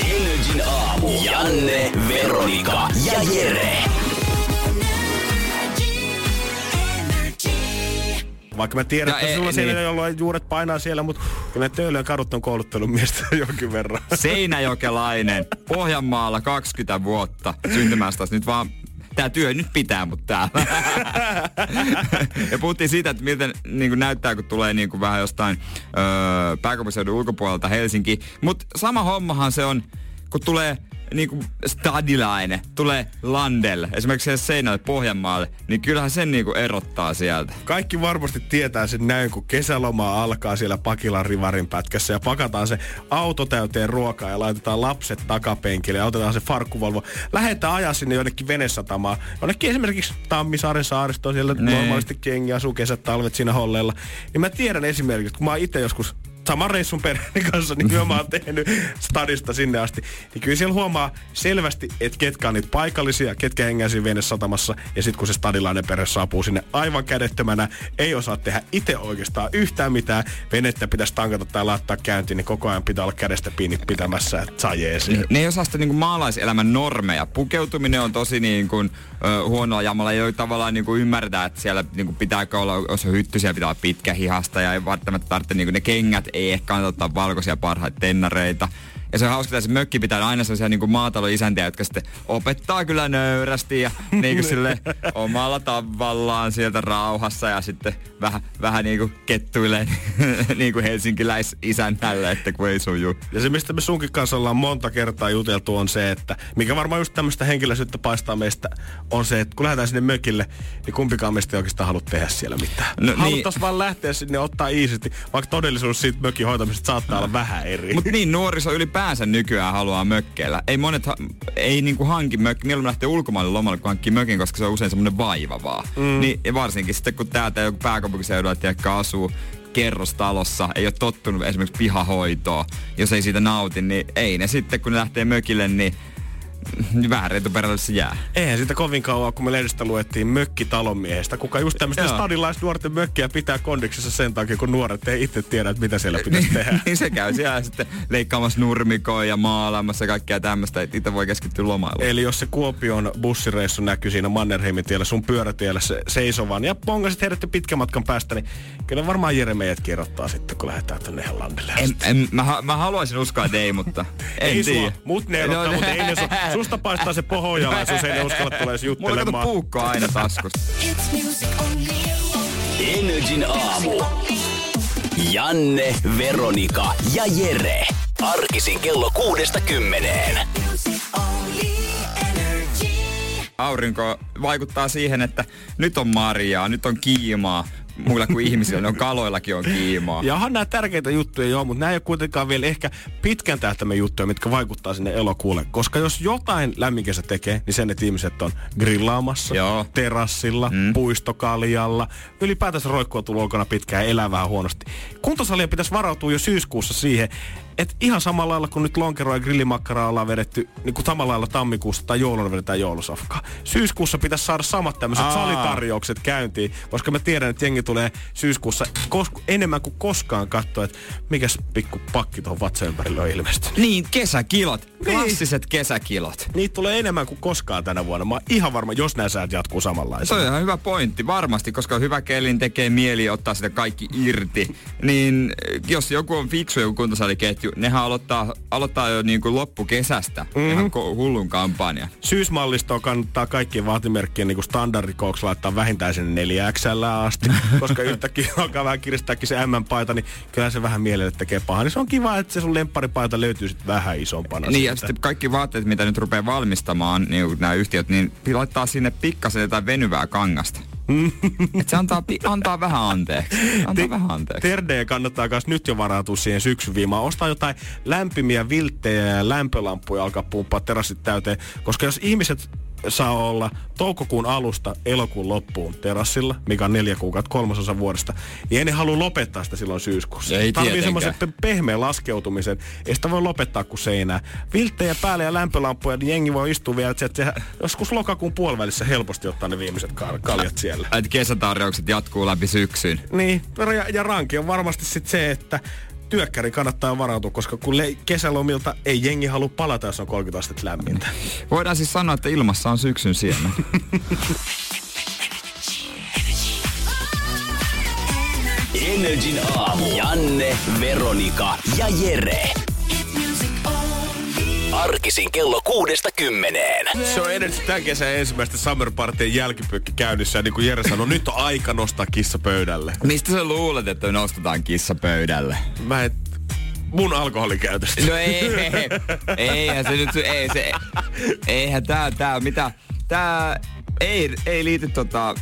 Energin aamu. Janne, Veronika ja Jere. Vaikka mä tiedän, No että ei, sulla siellä niin. jolloin juuret painaa siellä, mutta kyllä ne Töölön kadut on kouluttanut miestä jonkin verran. Seinäjokelainen, Pohjanmaalla 20 vuotta syntymästä. Nyt vaan tää työ nyt pitää mut täällä. ja puhuttiin siitä, että miltä niin kuin näyttää, kun tulee niin kuin vähän jostain öö, pääkaupunkiseudun ulkopuolelta Helsinki. Mutta sama hommahan se on, kun tulee niin kuin stadilainen, tulee Landelle, esimerkiksi seinälle Pohjanmaalle, niin kyllähän sen niin kuin erottaa sieltä. Kaikki varmasti tietää sen näin, kun kesäloma alkaa siellä Pakilan rivarin pätkässä ja pakataan se auto täyteen ruokaa ja laitetaan lapset takapenkille ja otetaan se farkkuvolvo. Lähdetään ajaa sinne jonnekin venesatamaan. Jonnekin esimerkiksi Tammisaaren saaristoon, siellä Niin. normaalisti jengi asuu kesät, talvet siinä holleilla. Niin mä tiedän esimerkiksi, kun mä oon itse joskus saman reissun perheeni kanssa, niin mä oon tehnyt stadista sinne asti. Niin kyllä siellä huomaa selvästi, että ketkä on niitä paikallisia, ketkä hengää siinä venesatamassa. Ja sitten kun se stadilainen perhe saapuu sinne aivan kädettömänä, ei osaa tehdä itse oikeastaan yhtään mitään. Venettä pitäisi tankata tai laittaa käyntiin, niin koko ajan pitää olla kädestä piini pitämässä, että saa jeesiin. Ne ei osaa sitä niin kuin maalaiselämän normeja. Pukeutuminen on tosi niin kuin, ö, huonoa jamalla. Ei ole tavallaan niin kuin ymmärtää, että siellä niin kuin pitääkö olla, jos on hytty, siellä pitää olla pitkä hihasta ja ei välttämättä tarvitse niin kuin ne kengät, ei ehkä kannata ottaa valkoisia parhaita tennareita. Ja se on hauska, että se mökki pitää aina sellaisia niin maataloisäntiä, jotka sitten opettaa kyllä nöyrästi ja niin kuin sille omalla tavallaan sieltä rauhassa ja sitten vähän, vähän niin kuin kettuilee niin kuin helsinkiläisisännälle, että kun ei suju. Ja se, mistä me sunkin kanssa ollaan monta kertaa juteltu, on se, että mikä varmaan just tämmöistä henkilöisyyttä paistaa meistä, on se, että kun lähdetään sinne mökille, niin kumpikaan meistä ei oikeastaan halua tehdä siellä mitään. No niin. Vaan lähteä sinne ottaa iisisti, vaikka todellisuus siitä mökin hoitamisesta saattaa olla vähän eri. Mutta niin, nuoriso ylipäänsä nykyään haluaa mökkeillä. Ei monet, ha- ei niinku hanki mökki, mieluummin lähtee ulkomaille lomalle, kun hankkii mökin, koska se on usein semmoinen vaiva vaan. Mm. Niin, ja varsinkin sitten, kun täältä joku pääkaupunkiseudulla tiedätkö, asuu kerrostalossa, ei ole tottunut esimerkiksi pihahoitoon, jos ei siitä nauti, niin ei ne sitten, kun ne lähtee mökille, niin niin vähän retuperälle se jää. Eihän sitä kovin kauan, kun me lehdistä luettiin mökkitalonmiehestä, kuka just tämmöistä Joo. stadilais nuorten mökkiä pitää kondiksessa sen takia, kun nuoret ei itse tiedä, että mitä siellä pitäisi tehdä. niin se käy siellä sitten leikkaamassa nurmikoa ja maalaamassa ja kaikkea tämmöistä, että itse voi keskittyä lomailuun. Eli jos se Kuopion bussireissu näkyy siinä Mannerheimin tiellä, sun pyörätiellä se seisovan ja pongasit heidät pitkän matkan päästä, niin kyllä varmaan Jere meidät kirjoittaa sitten, kun lähdetään tonne Hellandille. En, en, mä, mä haluaisin uskoa, että ei, mutta en ei tiedä. sua, mut ne erottaa, No, mutta ei ne su, susta paistaa se pohojalaisuus, ei ne uskalla tulee edes Mulla kato juttelemaan. puukko aina taskusta. Energin aamu. Janne, Veronika ja Jere. Arkisin kello kuudesta kymmeneen. Aurinko vaikuttaa siihen, että nyt on marjaa, nyt on kiimaa. Muilla kuin ihmisillä, ne on kaloillakin on kiimaa. Ja onhan nämä tärkeitä juttuja joo, mutta nämä ei ole kuitenkaan vielä ehkä pitkän tähtäimen juttuja, mitkä vaikuttaa sinne elokuulle. Koska jos jotain lämmin kesä tekee, niin sen, että ihmiset on grillaamassa, Joo. terassilla, mm. puistokaljalla, ylipäätänsä roikkua tulee ulkona pitkään vähän huonosti. Kuntosalia pitäisi varautua jo syyskuussa siihen, että ihan samalla lailla kuin nyt lonkeroa ja grillimakkaraa ollaan vedetty, niin kuin samalla lailla tammikuussa tai jouluna vedetään joulusafkaa. Syyskuussa pitäisi saada samat tämmöiset Aa. salitarjoukset käyntiin, koska mä tiedän, että jengi tulee syyskuussa kos- enemmän kuin koskaan katsoa, että mikäs pikku pakki tuohon vatsan ympärille on ilmestynyt. Niin, kesäkilot. Klassiset kesäkilot. Niitä tulee enemmän kuin koskaan tänä vuonna. Mä oon ihan varma, jos nämä säät jatkuu Se samanlaisena. on ihan hyvä pointti, varmasti, koska hyvä kelin tekee mieli ottaa sitä kaikki irti. Niin jos joku on fiksu joku kuntosaliketju, nehän aloittaa, aloittaa jo niin kuin loppukesästä mm-hmm. ihan ko- hullun kampanja. Syysmallistoa kannattaa kaikkien vaatimerkkien niin standardikooksi laittaa vähintään sinne 4 XL asti, koska yhtäkkiä alkaa vähän kiristääkin se M-paita, niin kyllä se vähän mielelle tekee pahaa. Niin se on kiva, että se sun lempparipaita löytyy sitten vähän isompana. Niin ja siitä. sitten kaikki vaatteet, mitä nyt rupeaa valmistamaan, niin nämä yhtiöt, niin laittaa sinne pikkasen jotain venyvää kangasta. Et se antaa, antaa vähän anteeksi. Antaa Te- vähän anteeksi. Terdeen kannattaa myös nyt jo varautua siihen syksyn viimaan. Ostaa jotain lämpimiä vilttejä ja lämpölampuja alkaa pumppaa terassit täyteen. Koska jos ihmiset saa olla toukokuun alusta elokuun loppuun terassilla, mikä on neljä kuukautta kolmasosa vuodesta, niin ei ne halua lopettaa sitä silloin syyskuussa. Ei Tarvii semmoisen pe- pehmeän laskeutumisen. Ei sitä voi lopettaa kuin seinää. Vilttejä päälle ja lämpölampuja, niin jengi voi istua vielä, että se- joskus lokakuun puolivälissä helposti ottaa ne viimeiset kar- kaljat siellä. Että kesätarjoukset jatkuu läpi syksyn. Niin, ja, ja ranki on varmasti sit se, että työkkäri kannattaa varautua, koska kun le- kesälomilta ei jengi halua palata, jos on 30 astetta lämmintä. Voidaan siis sanoa, että ilmassa on syksyn siemen. Energin aamu. Janne, Veronika ja Jere. Arkisin kello kuudesta kymmeneen. Se on edes tämän kesän ensimmäistä Summer Partien jälkipyykki käynnissä. Ja niin kuin Jere sanoi, nyt on aika nostaa kissa pöydälle. Mistä sä luulet, että nostetaan kissa pöydälle? Mä et, mun alkoholikäytöstä. No ei, eihän se nyt, ei se, eihän tää, tää, mitä, tää ei, ei liity tota,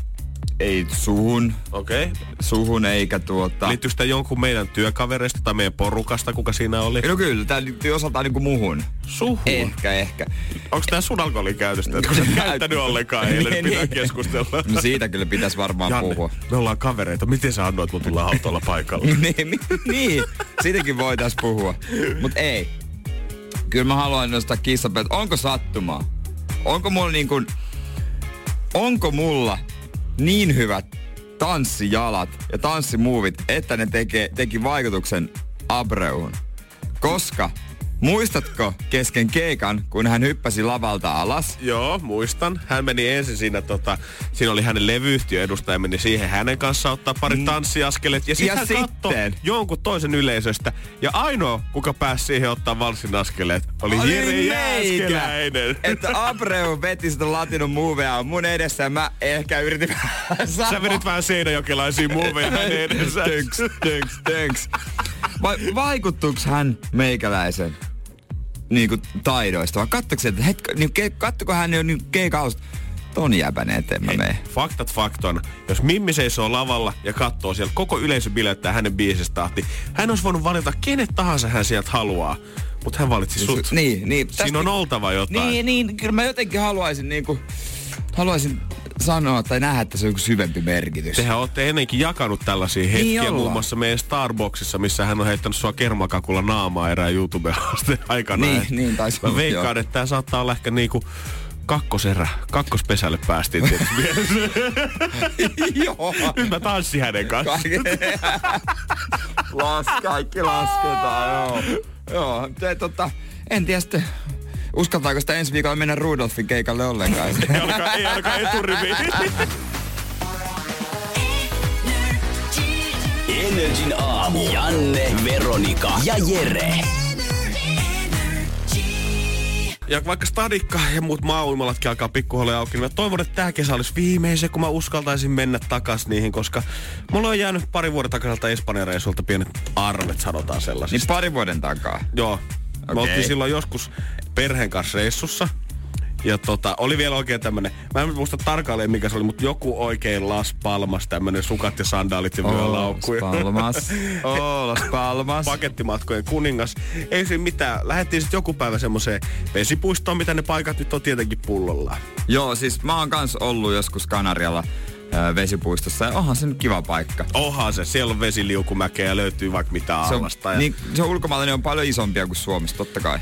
ei suhun, Okei. Okay. suhun eikä tuota... Liittyykö sitä jonkun meidän työkavereista tai meidän porukasta, kuka siinä oli? No kyllä, tää liittyy osaltaan niinku muhun. Suhun. Ehkä, ehkä. Onko tää sun alkoholikäytöstä? Kun sä et käyttänyt ollenkaan eilen, Niin, pitää niin. keskustella. No siitä kyllä pitäisi varmaan Janne, puhua. me ollaan kavereita. Miten sä annoit mun tulla autolla paikalle? niin, mi- niin, siitäkin voitais puhua. Mut ei. Kyllä mä haluan nostaa kissapöydät. Onko sattumaa? Onko mulla niin kuin, onko mulla niin hyvät tanssijalat ja tanssimuuvit, että ne tekee, teki vaikutuksen Abreuhun? Koska muistatko kesken keikan, kun hän hyppäsi lavalta alas? Joo, muistan. Hän meni ensin siinä, tota, siinä oli hänen levyyhtiön edustaja, meni siihen hänen kanssa ottaa pari tanssiaskelet. Ja sitten Ja hän sitten? jonkun toisen yleisöstä. Ja ainoa, kuka pääsi siihen ottaa valssin askeleet, oli, oli Jere Jääskeläinen. Että Abreu veti sitä latinon movea mun edessä ja mä ehkä yritin vähän Sä vedit vähän seinäjokelaisia muoveja hänen edessä. Tönks, tönks, tönks. Vai vaikuttaako hän meikäläisen niinku taidoista? Vai kattoiko se, että hetko, niin ke, kattoko hän jo niin keikausta? Ton jäbän eteen mä menen. Faktat fakton. Jos Mimmi seisoo lavalla ja katsoo siellä, koko yleisö bilettää hänen biisistä tahti. Hän olisi voinut valita kenet tahansa hän sieltä haluaa. Mutta hän valitsi sut. Niin, niin. Siinä on oltava jotain. Niin, niin, kyllä mä jotenkin haluaisin niinku, haluaisin sanoa tai nähdä, että se on joku syvempi merkitys. Tehän olette ennenkin jakanut tällaisia hetkiä, Niin muun muassa meidän Starboxissa, missä hän on heittänyt sua kermakakulla naamaa erään YouTube-haasteen aikana. Niin, niin taisi Mä veikkaan, että tää saattaa olla ehkä niinku kakkoserä. Kakkospesälle päästiin tietysti. Joo. Nyt mä tanssin hänen kanssaan. Las, kaikki lasketaan, joo. Joo, te, tota, en tiedä sitten, uskaltaako sitä ensi viikolla mennä Rudolfin keikalle ollenkaan. Ei alkaa, ei alkaa eturiviin. Energin aamu. Janne, Veronika ja Jere. Ja vaikka Stadikka ja muut maa-uimalatkin alkaa pikkuhiljaa auki, niin mä toivon, että tämä kesä olisi viimeisen, kun mä uskaltaisin mennä takas niihin, koska mulla on jäänyt pari vuoden takaiselta Espanjan reissulta pienet arvet, sanotaan niin sellaisista. pari vuoden takaa. Joo. Me Okei. oltiin silloin joskus perheen kanssa reissussa. Ja tota, oli vielä oikein tämmönen, mä en muista tarkalleen mikä se oli, mutta joku oikein Las Palmas, tämmönen sukat ja sandaalit ja vyölaukku. Las Palmas. Oh, Las Palmas. pakettimatkojen kuningas. Ei siinä mitään. Lähettiin sitten joku päivä semmoiseen vesipuistoon, mitä ne paikat nyt on tietenkin pullollaan. Joo, siis mä oon kans ollut joskus Kanarialla vesipuistossa ja onhan se nyt kiva paikka. Onhan se, siellä on vesiliukumäkeä ja löytyy vaikka mitä Se on. Ja, niin, se on ulkomailla ne on paljon isompia kuin Suomessa, totta kai.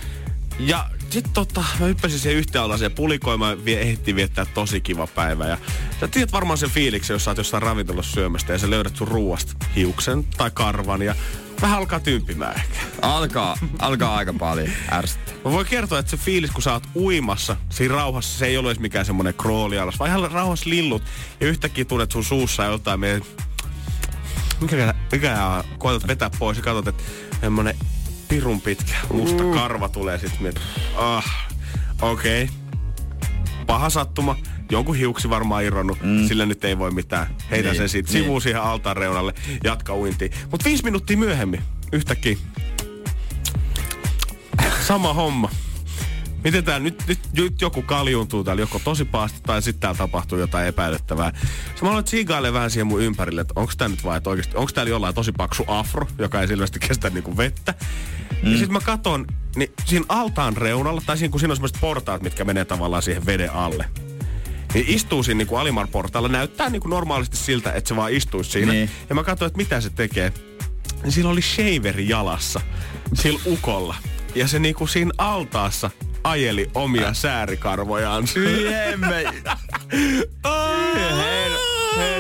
Ja sit tota, mä hyppäsin siihen yhteen alaseen pulikoimaan vie, ehdittiin viettää tosi kiva päivä. Ja sä tiedät varmaan sen fiiliksen, jos sä oot jossain ravintolassa syömästä ja sä löydät sun ruuasta hiuksen tai karvan ja vähän alkaa tympimään ehkä. Alkaa, alkaa aika paljon ärsyttää. Mä voin kertoa, että se fiilis, kun sä oot uimassa, siinä rauhassa, se ei ole edes mikään semmonen krooli alas, vaan ihan rauhassa lillut ja yhtäkkiä tunnet sun suussa jotain meidän... Mikä, mikä koetat vetää pois ja katsot, että semmonen pirun pitkä musta karva tulee sit miet. Ah, okei. Okay. Paha sattuma. Jonkun hiuksi varmaan irronnut, mm. sillä nyt ei voi mitään. Heitä Niin, se siitä niin. sivuun siihen altaan reunalle, jatka uintiin. Mut viisi minuuttia myöhemmin, yhtäkkiä sama homma. Miten tää nyt, nyt, nyt joku kaljuntuu täällä joko tosi pahasti tai sitten täällä tapahtuu jotain epäilyttävää. Sä mä aloin tsiigaille vähän siihen mun ympärille, että onko tää nyt vai, että oikeasti, onko täällä jollain tosi paksu afro, joka ei selvästi kestä niinku vettä. Mm. Ja sitten mä katon, niin siinä altaan reunalla, tai siinä kun siinä on semmoiset portaat, mitkä menee tavallaan siihen veden alle. Niin istuu siinä niinku Alimar portaalla, näyttää niinku normaalisti siltä, että se vaan istuisi siinä. Niin. Ja mä katsoin, että mitä se tekee. Niin sillä oli shaveri jalassa, sillä ukolla. Ja se niinku siinä altaassa ajeli omia säärikarvojaan. Jemme.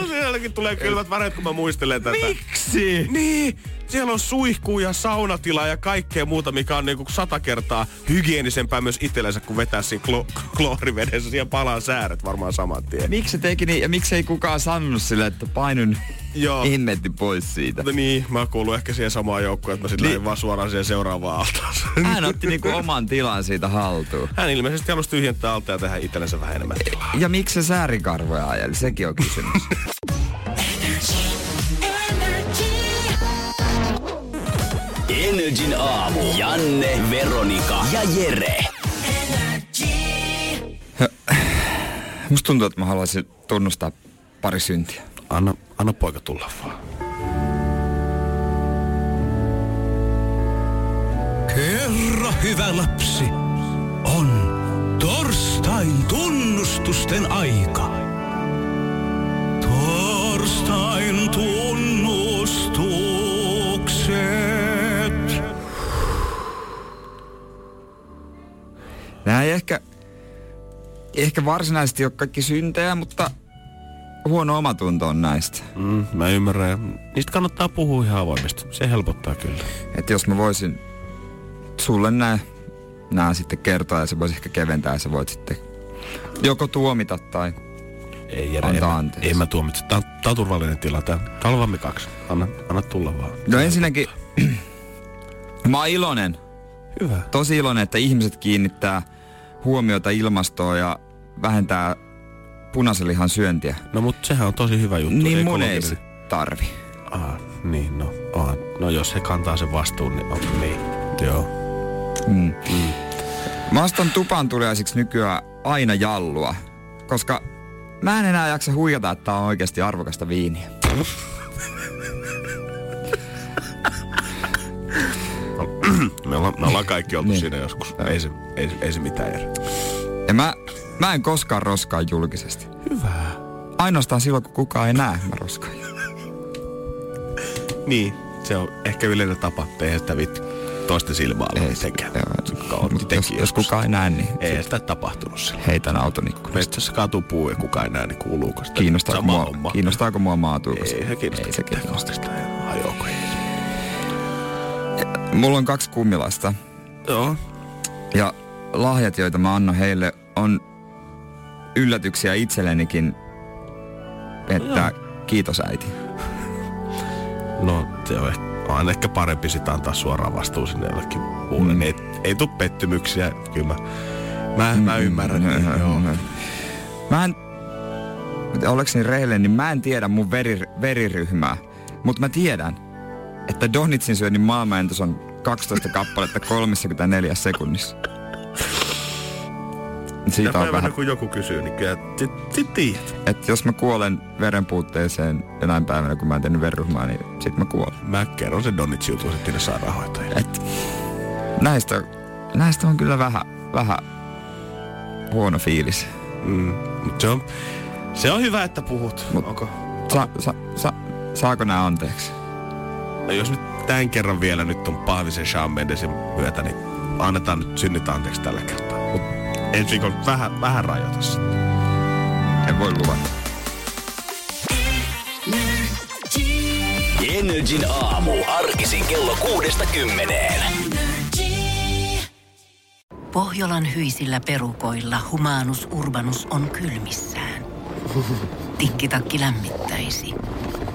Sielläkin tulee kylmät väreet, kun mä muistelen tätä. Miksi? Niin, siellä on suihkuu ja saunatila ja kaikkea muuta, mikä on niinku sata kertaa hygienisempää myös itsellensä, kuin vetää siinä klo- kloorivedessä. Siellä palaa sääret varmaan saman tien. Miksi se teki niin, ja miksi ei kukaan sanonut sille, että painun Joo. himmetti pois siitä? No niin, mä kuulun ehkä siihen samaan joukkoon, että mä sitten Niin. niin. vaan suoraan siihen seuraavaan altaaseen. Hän otti niinku oman tilan siitä haltuun. Hän ilmeisesti halusi tyhjentää alta ja tehdä itsellensä vähän enemmän tilaa. Ja miksi se säärikarvoja ajeli? Sekin on kysymys. Energin aamu. Janne, Veronika ja Jere. Musta tuntuu, että mä haluaisin tunnustaa pari syntiä. Anna, anna poika tulla vaan. Kerro hyvä lapsi, on torstain tunnustusten aika. Torstain tunnustukset. Nämä ei ehkä, ehkä varsinaisesti ole kaikki syntejä, mutta huono omatunto on näistä. Mm, mä ymmärrän. Niistä kannattaa puhua ihan avoimesti. Se helpottaa kyllä. Että jos mä voisin sulle nämä, nämä sitten kertoa ja se voisi ehkä keventää ja sä voit sitten joko tuomita tai... Ei, Jere, Antaa en, anteeksi. ei mä tuomitse. Tää on, tää on turvallinen tila. Tää tää on kaksi. Anna, anna tulla vaan. No ensinnäkin, mä oon iloinen, Hyvä. tosi iloinen, että ihmiset kiinnittää huomiota ilmastoon ja vähentää punaisen lihan syöntiä. No mut sehän on tosi hyvä juttu. Niin mun ei se tarvi. Ah, niin, no, ah, no jos he kantaa sen vastuun, niin on niin. Joo. Mm. Mä ostan tupan tuliaisiksi nykyään aina jallua, koska mä en enää jaksa huijata, että tää on oikeasti arvokasta viiniä. Me ollaan, me ollaan kaikki oltu Niin. siinä joskus. Ei se, ei, ei se mitään eri. Ja mä, mä en koskaan roskaa julkisesti. Hyvä. Ainoastaan silloin, kun kukaan ei näe, mä roskaan. Niin, se on ehkä yleinen tapa tehdä sitä vittu toisten silmällä Ei mut jos, jos kukaan ei näe, niin Ei sitä tapahtunut sillä. heitän auton ikkunasta. Metsässä kaatuu puu ja kukaan ei näe, niin kuuluuko sitä? Kiinnostaako mua, homma. kiinnostaako mua maatuuko Ei se kiinnosta. Ei se kiinnosta. Mulla on kaksi kummilasta. Joo. Ja lahjat, joita mä annan heille, on yllätyksiä itsellenikin, että kiitos äiti. No, se on, ehkä, on ehkä parempi sitä antaa suoraan vastuu sinne jollekin muulle. Mm. Ei, ei tuu pettymyksiä. Kyllä mä, mä, mä ymmärrän. Niin, joo. Mä en, olekseni rehellinen, niin mä en tiedä mun veri, veriryhmää, mutta mä tiedän, että Donitsin syönnin maailmanennätys on 12 kappaletta 34 sekunnissa. Siitä on vähän, kun joku kysyy, niin kyllä sit, sit tiedät. että jos mä kuolen verenpuutteeseen jonain päivänä, kun mä en tehnyt veriryhmää, niin sit mä kuolen. Mä kerron sen Donitsi jutun sitten niille sairaanhoitajille. Et näistä, näistä on kyllä vähän, vähän huono fiilis. Mm. Mut se, on, se on hyvä, että puhut. Mut- Onko? Sa, sa, sa, saako nämä anteeksi? No jos nyt tämän kerran vielä nyt on Pahvisen Shawn Mendesin myötä, niin annetaan nyt synnit anteeksi tällä kertaa. Mut ensi viikolla vähän, vähän rajoita sitten. En voi luvata. Energin aamu. Arkisin kello kuudesta kymmeneen. Pohjolan hyisillä perukoilla humanus urbanus on kylmissään. Tikkitakki lämmittäisi.